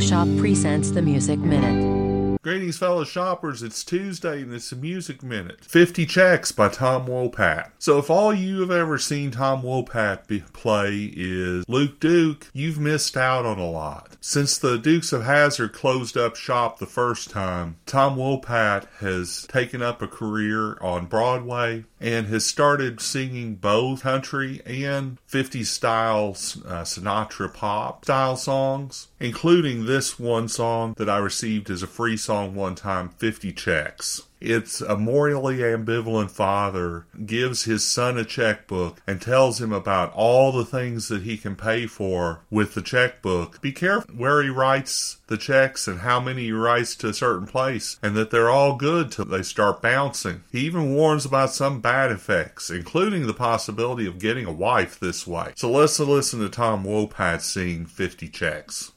Shop presents the Music Minute. Greetings, fellow shoppers. It's Tuesday and it's a Music Minute. 50 Checks by Tom Wopat. So, if all you have ever seen Tom Wopat be- play is Luke Duke, you've missed out on a lot. Since the Dukes of Hazzard closed up shop the first time, Tom Wopat has taken up a career on Broadway and has started singing both country and 50s style uh, Sinatra pop style songs, including this one song that I received as a free song one time 50 checks. It's a morally ambivalent father gives his son a checkbook and tells him about all the things that he can pay for with the checkbook. Be careful where he writes the checks and how many he writes to a certain place, and that they're all good till they start bouncing. He even warns about some bad effects, including the possibility of getting a wife this way. So let's listen to Tom Wopat sing 50 checks.